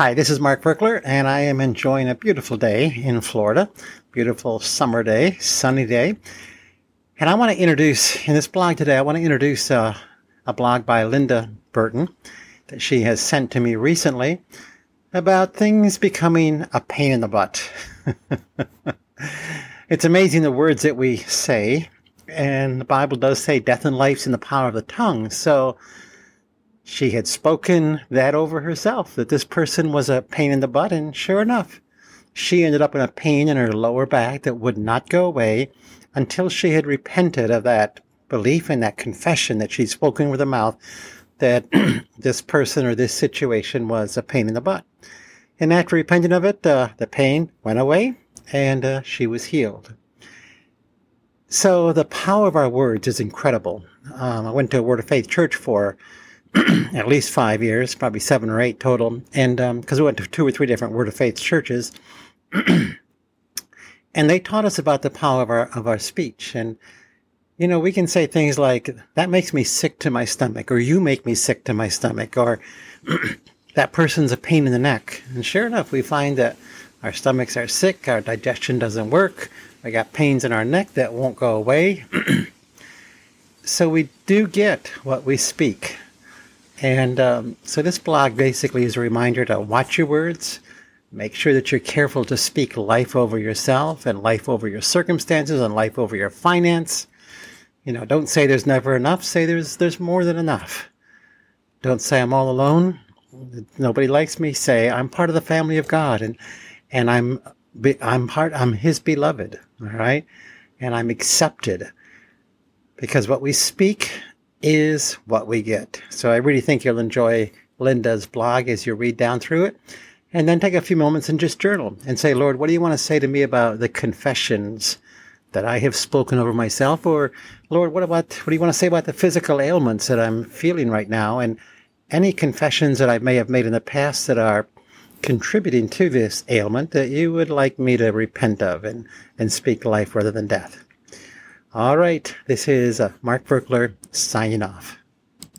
Hi, this is Mark Virkler, and I am enjoying a beautiful day in Florida. Beautiful summer day, sunny day. And I want to introduce, in this blog today, I want to introduce uh, a blog by Linda Burton that she has sent to me recently about things becoming a pain in the butt. it's amazing the words that we say, and the Bible does say death and life's in the power of the tongue. So, she had spoken that over herself, that this person was a pain in the butt, and sure enough, she ended up in a pain in her lower back that would not go away until she had repented of that belief and that confession that she'd spoken with her mouth that this person or this situation was a pain in the butt. And after repenting of it, uh, the pain went away and uh, she was healed. So the power of our words is incredible. Um, I went to a Word of Faith church for at least five years, probably seven or eight total. And because um, we went to two or three different Word of Faith churches, and they taught us about the power of our of our speech. And you know, we can say things like "that makes me sick to my stomach," or "you make me sick to my stomach," or "that person's a pain in the neck." And sure enough, we find that our stomachs are sick, our digestion doesn't work, we got pains in our neck that won't go away. so we do get what we speak. And um, so this blog basically is a reminder to watch your words, make sure that you're careful to speak life over yourself and life over your circumstances and life over your finance. You know, don't say there's never enough. Say there's there's more than enough. Don't say I'm all alone. Nobody likes me. Say I'm part of the family of God and and I'm I'm part I'm His beloved. All right, and I'm accepted because what we speak is what we get. So I really think you'll enjoy Linda's blog as you read down through it. And then take a few moments and just journal and say, Lord, what do you want to say to me about the confessions that I have spoken over myself? Or, Lord, what about, what do you want to say about the physical ailments that I'm feeling right now? And any confessions that I may have made in the past that are contributing to this ailment that you would like me to repent of and, and speak life rather than death. All right, this is uh, Mark Virkler signing off.